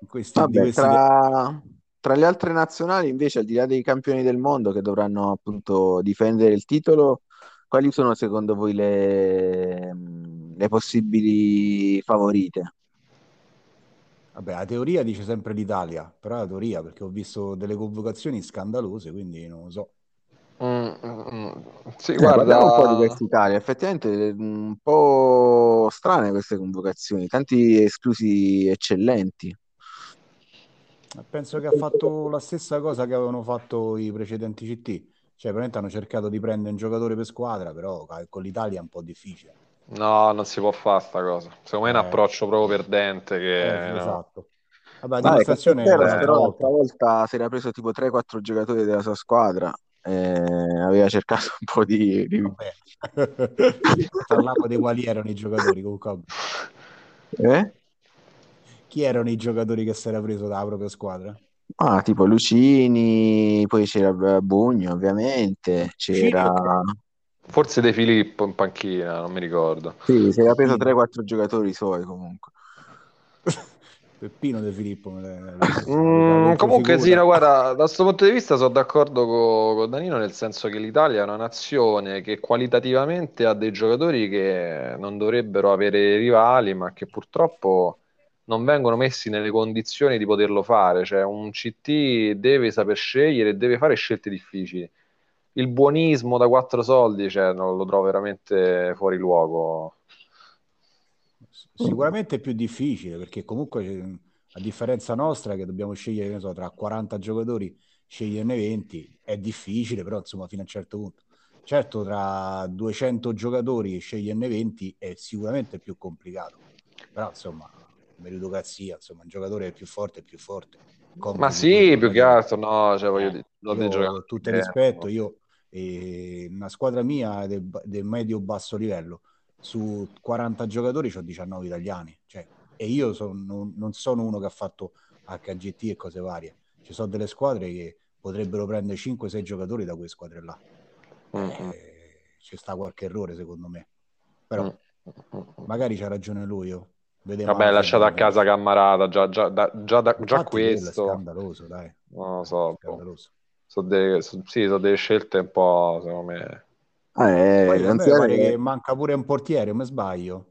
questi, Vabbè, tra, tra, le altre nazionali, invece, al di là dei campioni del mondo che dovranno appunto difendere il titolo, quali sono secondo voi le, le possibili favorite? Vabbè, la teoria dice sempre l'Italia, però la teoria perché ho visto delle convocazioni scandalose, quindi non lo so. Mm, mm, mm. sì, eh, guarda un po' di questa Italia, effettivamente un po' strane queste convocazioni, tanti esclusi eccellenti. Penso che ha fatto la stessa cosa che avevano fatto i precedenti CT. Cioè, veramente hanno cercato di prendere un giocatore per squadra, però con l'Italia è un po' difficile. No, non si può fare sta cosa. Secondo me è un eh. approccio proprio perdente. Che... Eh, no. Esatto. Vabbè, la dimostrazione è però l'altra volta si era preso tipo 3-4 giocatori della sua squadra e aveva cercato un po' di... di... Parlavo di quali erano i giocatori comunque. Eh? Chi erano i giocatori che si era preso dalla propria squadra? Ah, tipo Lucini, poi c'era Bugno, ovviamente, c'era... Forse De Filippo in panchina, non mi ricordo. Sì, si era preso 3-4 giocatori suoi comunque. Peppino De Filippo. Mm, comunque sì, no, guarda, da questo punto di vista sono d'accordo con, con, Danilo nel senso che l'Italia è una nazione che qualitativamente ha dei giocatori che non dovrebbero avere rivali, ma che purtroppo non vengono messi nelle condizioni di poterlo fare, cioè un CT deve saper scegliere, deve fare scelte difficili. Il buonismo da quattro soldi, cioè, non lo trovo veramente fuori luogo. Sicuramente è più difficile perché comunque a differenza nostra che dobbiamo scegliere so, tra 40 giocatori sceglierne 20 è difficile, però insomma fino a un certo punto. Certo, tra 200 giocatori sceglierne 20 è sicuramente più complicato, però insomma, meritocrazia, insomma, un giocatore più forte è più forte. Ma sì, più che altro, no, cioè voglio eh, dire, io, tutto il rispetto, io eh, una squadra mia del, del medio-basso livello, su 40 giocatori ho 19 italiani, cioè, e io son, non, sono uno che ha fatto HGT e cose varie, ci sono delle squadre che potrebbero prendere 5-6 giocatori da quelle squadre là. Mm-hmm. Eh, ci sta qualche errore secondo me, però mm-hmm. magari c'ha ragione lui. Io. Vediamo Vabbè, lasciato a casa Cammarata, già, già, da, già, da, già questo. È scandaloso, dai. Non lo so. Scandaloso. Sono delle, so, sì, sono delle scelte un po', secondo me. Ah, eh, Poi, vabbè, che manca pure un portiere, mi sbaglio.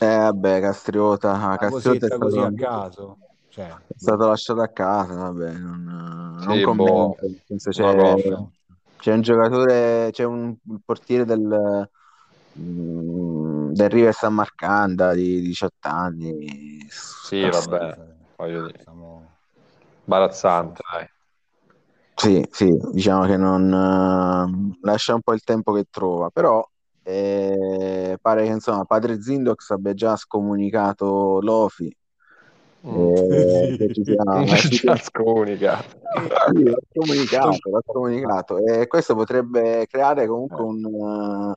Eh, vabbè, Castriota. Castriota è così a caso. Cioè, è stato lasciato a casa, vabbè, non, sì, non commento. Boh, c'è, c'è, un giocatore, c'è un portiere del, del River San Marcanda di 18 anni. Sì, vabbè, voglio dire. Siamo... Barazzante, dai. Sì, sì, diciamo che non uh, lascia un po' il tempo che trova, però eh, pare che insomma padre Zindox abbia già scomunicato Lofi Mm. Eh, ci sia, ci sia... scomunicato. Sì, l'ho comunicato, l'ho comunicato. E questo potrebbe creare comunque un, uh,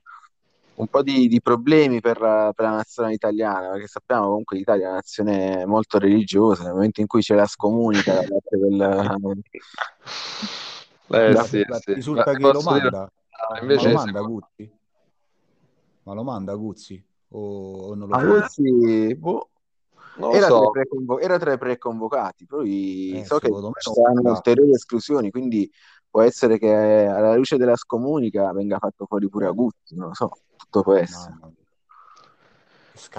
un po' di, di problemi per, per, la nazione italiana, perché sappiamo comunque l'Italia è una nazione molto religiosa, nel momento in cui c'è la scomunica da parte del... Eh, da, sì, da, sì. Risulta Ma che lo manda, dire... invece ma lo manda Guzzi? Ma lo manda Guzzi? O, o non lo ah, Guzzi, boh, era, so. tra preconvo- era, tra i preconvocati, poi eh, so che ci saranno ulteriori esclusioni, quindi può essere che alla luce della scomunica venga fatto fuori pure Aguzzi, non lo so, tutto può essere.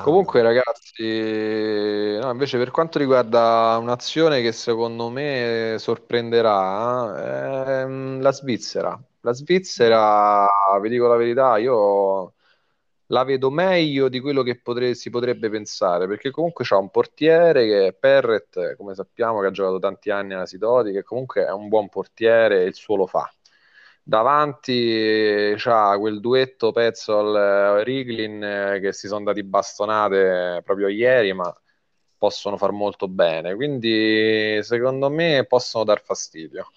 Comunque ragazzi, no, invece per quanto riguarda un'azione che secondo me sorprenderà, ehm, la Svizzera. La Svizzera, vi dico la verità, io la vedo meglio di quello che potre- si potrebbe pensare, perché comunque c'ha un portiere che è Perret, come sappiamo, che ha giocato tanti anni alla Sidoti, che comunque è un buon portiere e il suo lo fa. Davanti c'ha quel duetto Petzol-Riglin eh, che si sono dati bastonate proprio ieri, ma possono far molto bene. Quindi secondo me possono dar fastidio.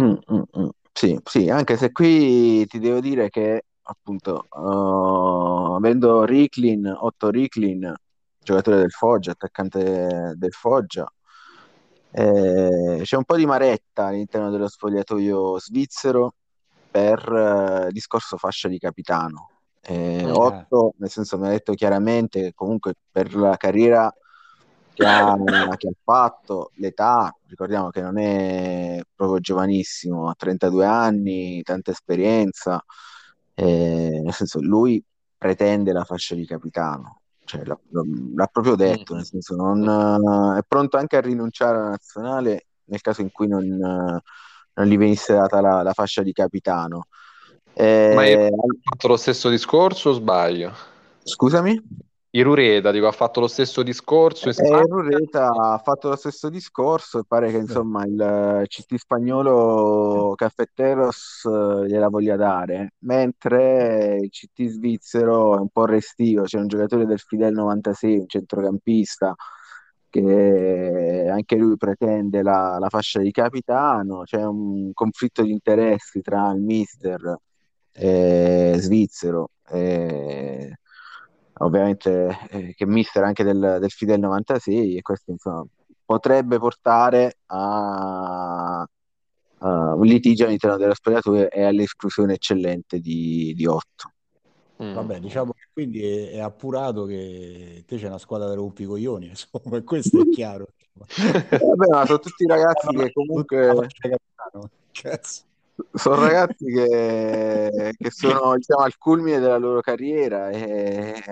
Mm, mm, mm. Sì, sì, anche se qui ti devo dire che appunto uh, avendo Ricklin, Otto Ricklin, giocatore del Foggia, attaccante del Foggia, eh, c'è un po' di maretta all'interno dello spogliatoio svizzero per eh, discorso fascia di capitano. Eh, mm. Otto, nel senso, mi ha detto chiaramente che comunque per la carriera che ha, che ha, fatto, l'età, ricordiamo che non è proprio giovanissimo, ha 32 anni, tanta esperienza, eh, nel senso lui pretende la fascia di capitano, cioè, l'ha, l'ha, proprio detto, nel senso non, è pronto anche a rinunciare alla nazionale nel caso in cui non, non gli venisse data la, la fascia di capitano. Eh, Ma hai fatto lo stesso discorso o sbaglio? Scusami? Irureta dico, ha fatto lo stesso discorso. Eh, Irureta ha fatto lo stesso discorso e pare che insomma il CT spagnolo Caffetteros eh, gliela voglia dare, mentre il CT svizzero è un po' restio, c'è un giocatore del Fidel 96, un centrocampista che anche lui pretende la, la fascia di capitano, c'è un conflitto di interessi tra il mister eh, svizzero e ovviamente eh, che mister anche del, del Fidel 96 e questo insomma potrebbe portare a, a un litigio all'interno dello spogliatoio e all'esclusione eccellente di, di 8. Mm. Vabbè, diciamo che quindi è, è, appurato che te c'è una squadra da rompicoglioni, insomma, questo è chiaro. eh, vabbè, ma sono tutti ragazzi che comunque sono ragazzi che, che sono diciamo, al culmine della loro carriera e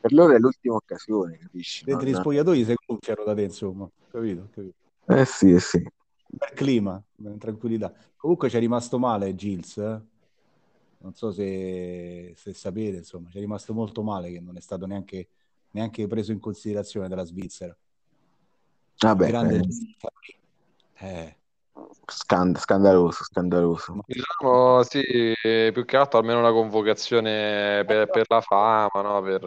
per loro è l'ultima occasione, capisci? Dentro gli spogliatoi si gonfiano da te, insomma, capito? capito? Eh sì, eh sì. Bel clima, tranquillità. Comunque c'è rimasto male Gilles, eh? non so se, se sapete, insomma, c'è rimasto molto male che non è stato neanche, neanche preso in considerazione dalla Svizzera. Vabbè, grande... eh. Scand- scandaloso, scandaloso. Diciamo, sì, più che altro almeno una convocazione per, per la fama, no? Per...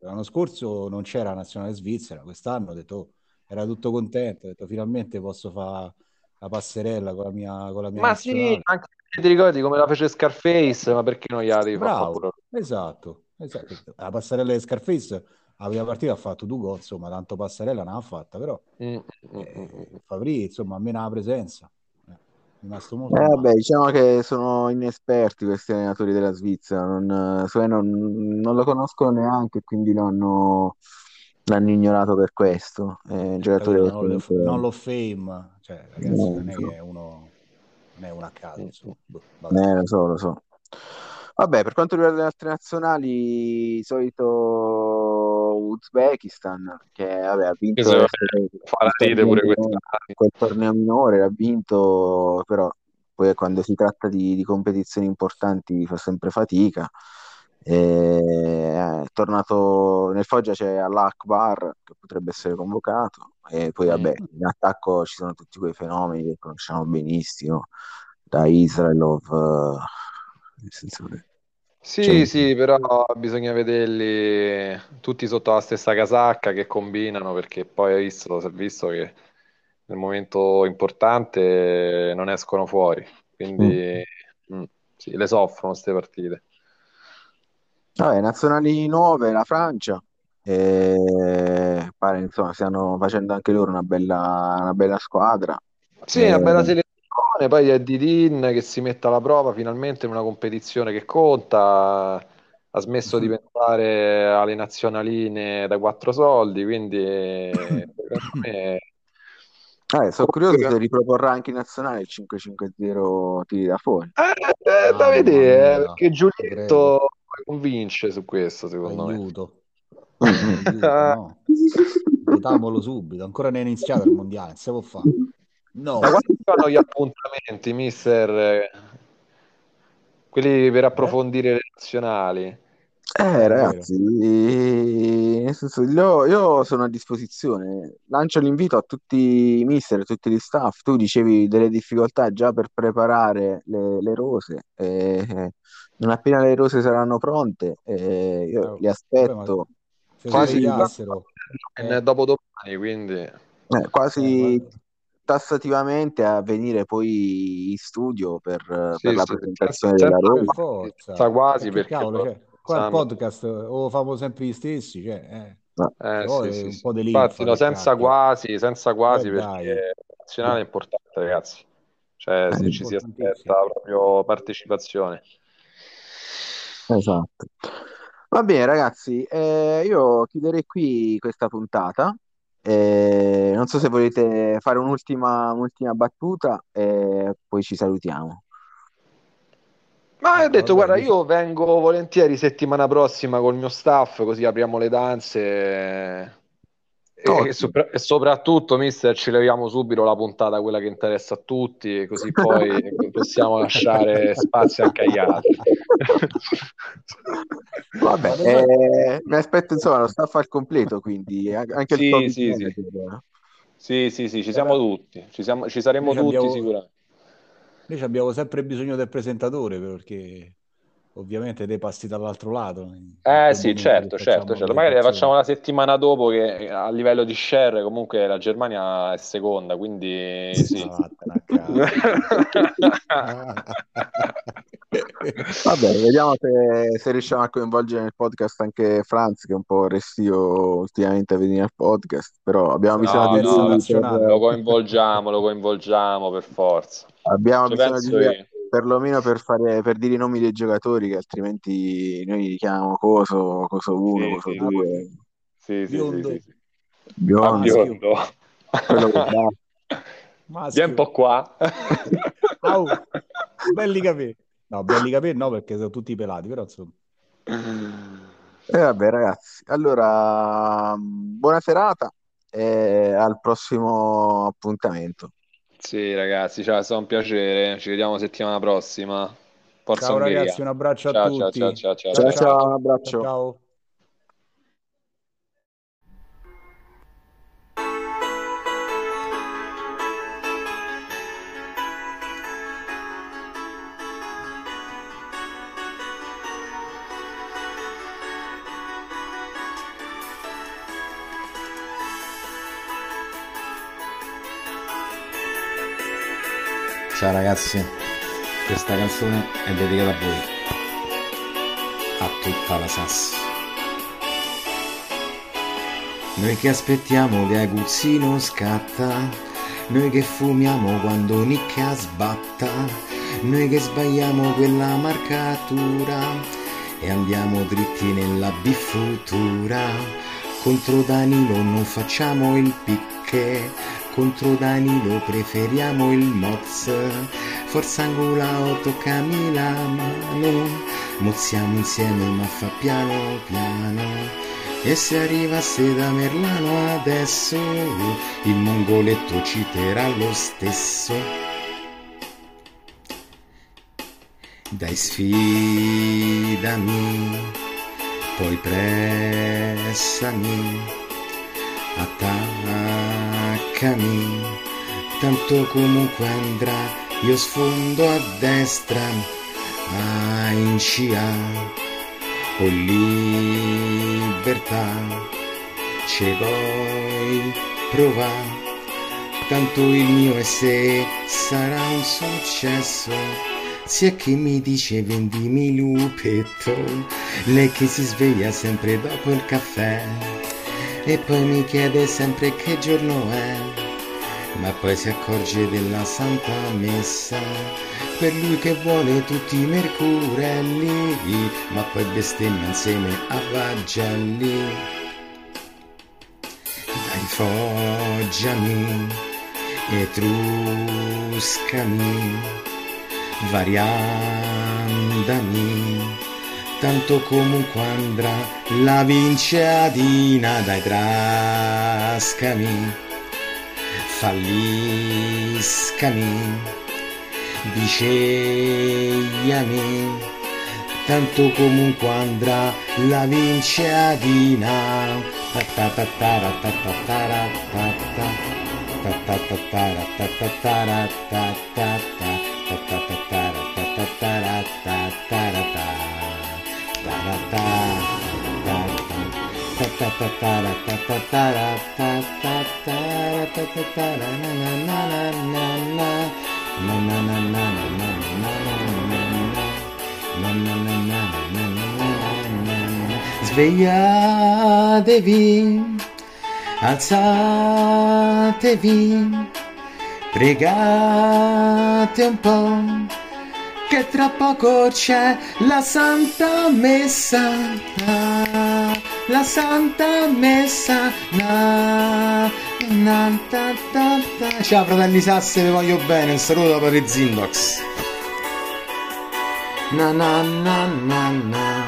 L'anno scorso non c'era la nazionale svizzera, quest'anno ho detto, oh, era tutto contento, ho detto finalmente posso fare la passerella con la mia, con la mia Ma nazionale. sì, anche se ti ricordi come la fece Scarface, ma perché non devi fare Bravo, esatto, esatto. La passarella di Scarface, la prima partita ha fatto due gol, insomma, tanto passarella non ha fatta, però Mm, mm, mm, mm. eh, Favri, insomma, almeno la presenza. Eh, è rimasto molto Eh, vabbè, diciamo che sono inesperti questi allenatori della Svizzera, non, me non, non lo conoscono neanche, quindi l'hanno, l'hanno ignorato per questo. È un giocatore? Non lo, veramente- non lo fame, cioè, ragazzi, No, non è che è uno, non è uno a caso, Mm, insomma. Boh. Eh, lo so, lo so. Vabbè, per quanto riguarda le altre nazionali, solito Uzbekistan, che vabbè, ha vinto se- il torneo- quel torneo minore, l'ha vinto, però poi quando si tratta di, di competizioni importanti fa sempre fatica. E è tornato nel Foggia c'è Allah Akbar che potrebbe essere convocato e poi vabbè in attacco ci sono tutti quei fenomeni che conosciamo benissimo da Israelov eh, nel senso che Sì, Cioè- sì, però bisogna vederli tutti sotto la stessa casacca che combinano, perché poi hai visto, si è visto che nel momento importante non escono fuori, quindi mm, sì, le soffrono queste partite. Vabbè, nazionali nuove, la Francia, e pare insomma stiano facendo anche loro una bella, una bella squadra. Sì, una bella Eh, selezione, poi è Didin che si mette alla prova finalmente in una competizione che conta, ha smesso di pensare alle nazionaline da quattro soldi, quindi me eh, sono curioso se riproporrà anche in nazionale il 5-5-0 tiri da fuori. Eh, è da Mamma vedere, eh, perché credo. Giulietto convince su questo, secondo me. Aiuto, aiuto, no. Votamolo subito, ancora non è iniziato il mondiale, si può fare. No, Ma quando fanno gli appuntamenti, mister? Eh, Quelli per approfondire le nazionali? Eh, ragazzi, nel senso, io, io sono a disposizione. Lancio l'invito a tutti i mister, a tutti gli staff. Tu dicevi delle difficoltà già per preparare le, le rose. eh, non appena le rose saranno pronte, eh, io Eh, li aspetto. vabbè, ma se Quasi- Eh, dopo domani, quindi... Eh, quasi eh, tassativamente a venire poi in studio per, Sì, per la presentazione senza- della Roma. forza, Sta quasi, Perché, perché cavolo, cioè, qua il podcast o famo sempre gli stessi, cioè, eh, Eh, sì, è sì, un sì. po' di Infatti, no, senza cacchio. quasi, senza quasi, Eh, perché dai. nazionale è importante, ragazzi. Cioè, Eh, sì, ci si aspetta proprio partecipazione. Esatto. Va bene, ragazzi, eh, io chiuderei qui questa puntata. Eh, non so se volete fare un'ultima un'ultima battuta e poi ci salutiamo. Ma ho Eh, detto, guarda, io vengo volentieri settimana prossima col mio staff, così apriamo le danze. E, e sopra- e soprattutto, mister, ci leviamo subito la puntata, quella che interessa a tutti, così poi possiamo lasciare spazio anche agli altri. Vabbè, eh, mi aspetto insomma lo staff al completo, quindi an- anche Sì, il sì, sì. Sì, sì, sì, ci siamo tutti, ci, siamo- ci saremo Noi tutti abbiamo- sicuramente. Noi abbiamo sempre bisogno del presentatore perché ovviamente dei passi dall'altro lato. Eh sì, certo, certo, certo. le Magari la facciamo la settimana dopo che a livello di share comunque la Germania è seconda, quindi sì. Vabbè, vediamo se, se riusciamo a coinvolgere nel podcast anche Franz, che è un po' restio ultimamente a venire al podcast, però abbiamo No, bisogno di terza lui nazionale. per- Lo coinvolgiamo, lo coinvolgiamo per forza. abbiamo Ci bisogno di io. Perlomeno per fare per dire i nomi dei giocatori, che altrimenti noi li chiamiamo Coso, Coso 1, Sì, Coso sì, 2, sì. Sì, sì, Biondo. sì, sì, sì. Biondo, Ah, biondo. quello che. Maschio. Vieni un po' qua. Au, belli capelli. No, belli capelli no, perché sono tutti pelati, però insomma. E vabbè, ragazzi, allora buona serata e al prossimo appuntamento. Sì, ragazzi, ciao, è stato un piacere. Ci vediamo settimana prossima. Forza Ciao Ungheria. ragazzi, un abbraccio a Ciao, ciao, tutti. ciao, ciao, ciao, Ciao, ciao. ciao, un abbraccio. ciao. Ciao. Ragazzi, questa canzone è dedicata a voi, a tutta la Sass. Noi che aspettiamo che Aguzzino scatta, noi che fumiamo quando Nicchia sbatta, noi che sbagliamo quella marcatura e andiamo dritti nella bifutura. Contro Danilo non facciamo il picche, contro Danilo preferiamo il moz. Forza angolao, toccami la mano, mozziamo insieme ma fa piano piano. E se arrivasse da Merlano adesso, il mongoletto citerà lo stesso. Dai sfidami, poi pressami, attaccami, tanto comunque andrà, io sfondo a destra, a in scia o libertà. Ce vuoi provare? Tanto il mio e se sarà un successo. Sia che mi dice vendimi lupetto. Lei che si sveglia sempre dopo il caffè e poi mi chiede sempre che giorno è. Ma poi si accorge della santa messa. Per lui che vuole tutti i mercurelli ma poi bestemmia insieme a Vagelli dai foggiami etruscami variandami tanto comunque andrà la vinciadina dai trascami falliscami, dicegliami, tanto comunque andrà la vinciadina. Svegliatevi, alzatevi, pregate un po', che tra poco c'è la Santa Messa, la Santa Messa, na, na, ta, ta, ta. Ciao fratelli Sasse, vi voglio bene, un saluto da Padre Zindox. Na na na na na